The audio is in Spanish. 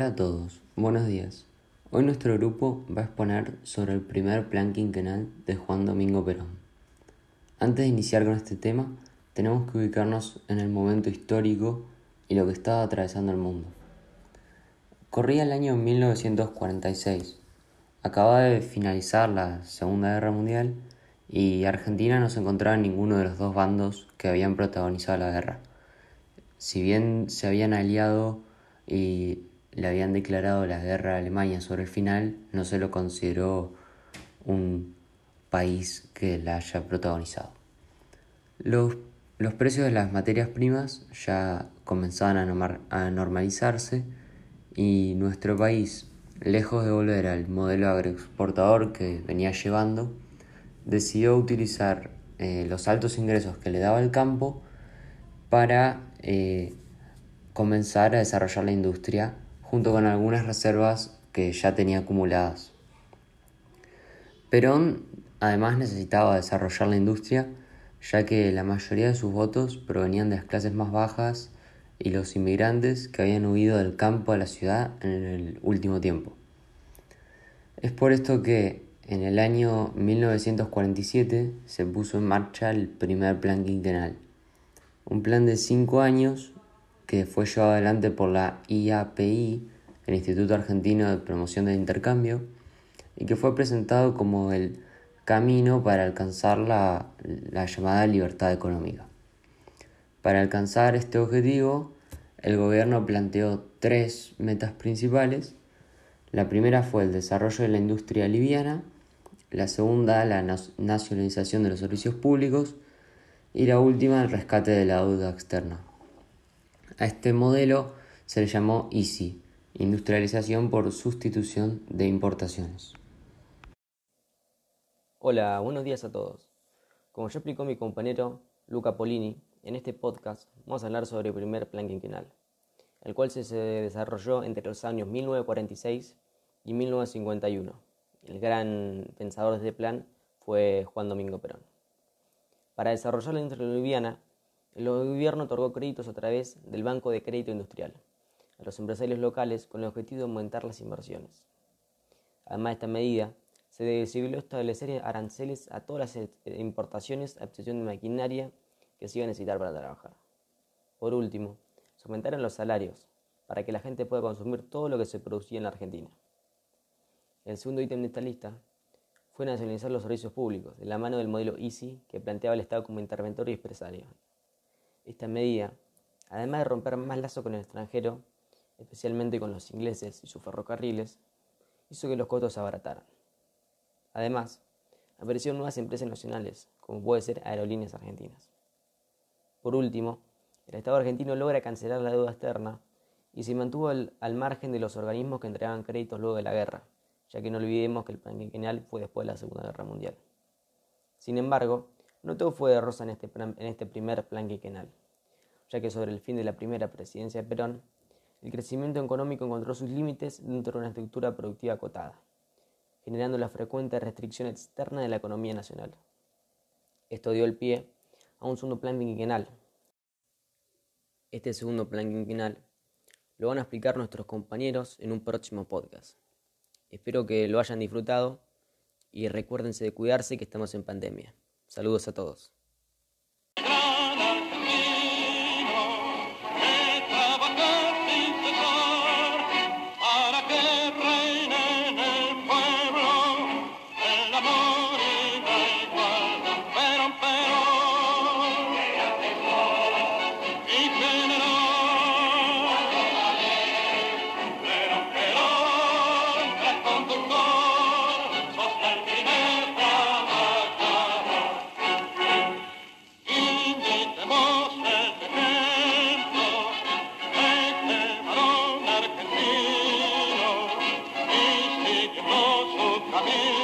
a todos, buenos días. Hoy nuestro grupo va a exponer sobre el primer plan quinquenal de Juan Domingo Perón. Antes de iniciar con este tema, tenemos que ubicarnos en el momento histórico y lo que estaba atravesando el mundo. Corría el año 1946. Acababa de finalizar la Segunda Guerra Mundial y Argentina no se encontraba en ninguno de los dos bandos que habían protagonizado la guerra. Si bien se habían aliado y le habían declarado la guerra a Alemania sobre el final, no se lo consideró un país que la haya protagonizado. Los, los precios de las materias primas ya comenzaban a, a normalizarse y nuestro país, lejos de volver al modelo agroexportador que venía llevando, decidió utilizar eh, los altos ingresos que le daba el campo para eh, comenzar a desarrollar la industria junto con algunas reservas que ya tenía acumuladas. Perón además necesitaba desarrollar la industria ya que la mayoría de sus votos provenían de las clases más bajas y los inmigrantes que habían huido del campo a la ciudad en el último tiempo. Es por esto que en el año 1947 se puso en marcha el primer plan quinquenal, un plan de cinco años que fue llevado adelante por la IAPI, el Instituto Argentino de Promoción del Intercambio, y que fue presentado como el camino para alcanzar la, la llamada libertad económica. Para alcanzar este objetivo, el gobierno planteó tres metas principales. La primera fue el desarrollo de la industria liviana, la segunda la nacionalización de los servicios públicos y la última el rescate de la deuda externa. A este modelo se le llamó ISI, industrialización por sustitución de importaciones. Hola, buenos días a todos. Como ya explicó mi compañero Luca Polini, en este podcast vamos a hablar sobre el primer plan quinquenal, el cual se desarrolló entre los años 1946 y 1951 el gran pensador de este plan fue Juan Domingo Perón. Para desarrollar la industria boliviana, el gobierno otorgó créditos a través del Banco de Crédito Industrial a los empresarios locales con el objetivo de aumentar las inversiones. Además de esta medida, se decidió establecer aranceles a todas las importaciones a excepción de maquinaria que se iba a necesitar para trabajar. Por último, se aumentaron los salarios para que la gente pueda consumir todo lo que se producía en la Argentina. El segundo ítem de esta lista fue nacionalizar los servicios públicos, de la mano del modelo EASY que planteaba el Estado como interventor y empresario. Esta medida, además de romper más lazo con el extranjero, especialmente con los ingleses y sus ferrocarriles, hizo que los costos se abarataran. Además, aparecieron nuevas empresas nacionales, como puede ser Aerolíneas Argentinas. Por último, el Estado argentino logra cancelar la deuda externa y se mantuvo al, margen de los organismos que entregaban créditos luego de la guerra, ya que no olvidemos que el plan quinquenal fue después de la Segunda Guerra Mundial. Sin embargo, no todo fue de rosa en este, en este primer plan quinquenal, ya que sobre el fin de la primera presidencia de Perón, el crecimiento económico encontró sus límites dentro de una estructura productiva acotada, generando la frecuente restricción externa de la economía nacional. Esto dio el pie a un segundo plan quinquenal. Este segundo plan quinquenal lo van a explicar nuestros compañeros en un próximo podcast. Espero que lo hayan disfrutado y recuérdense de cuidarse que estamos en pandemia. Saludos a todos. Amen.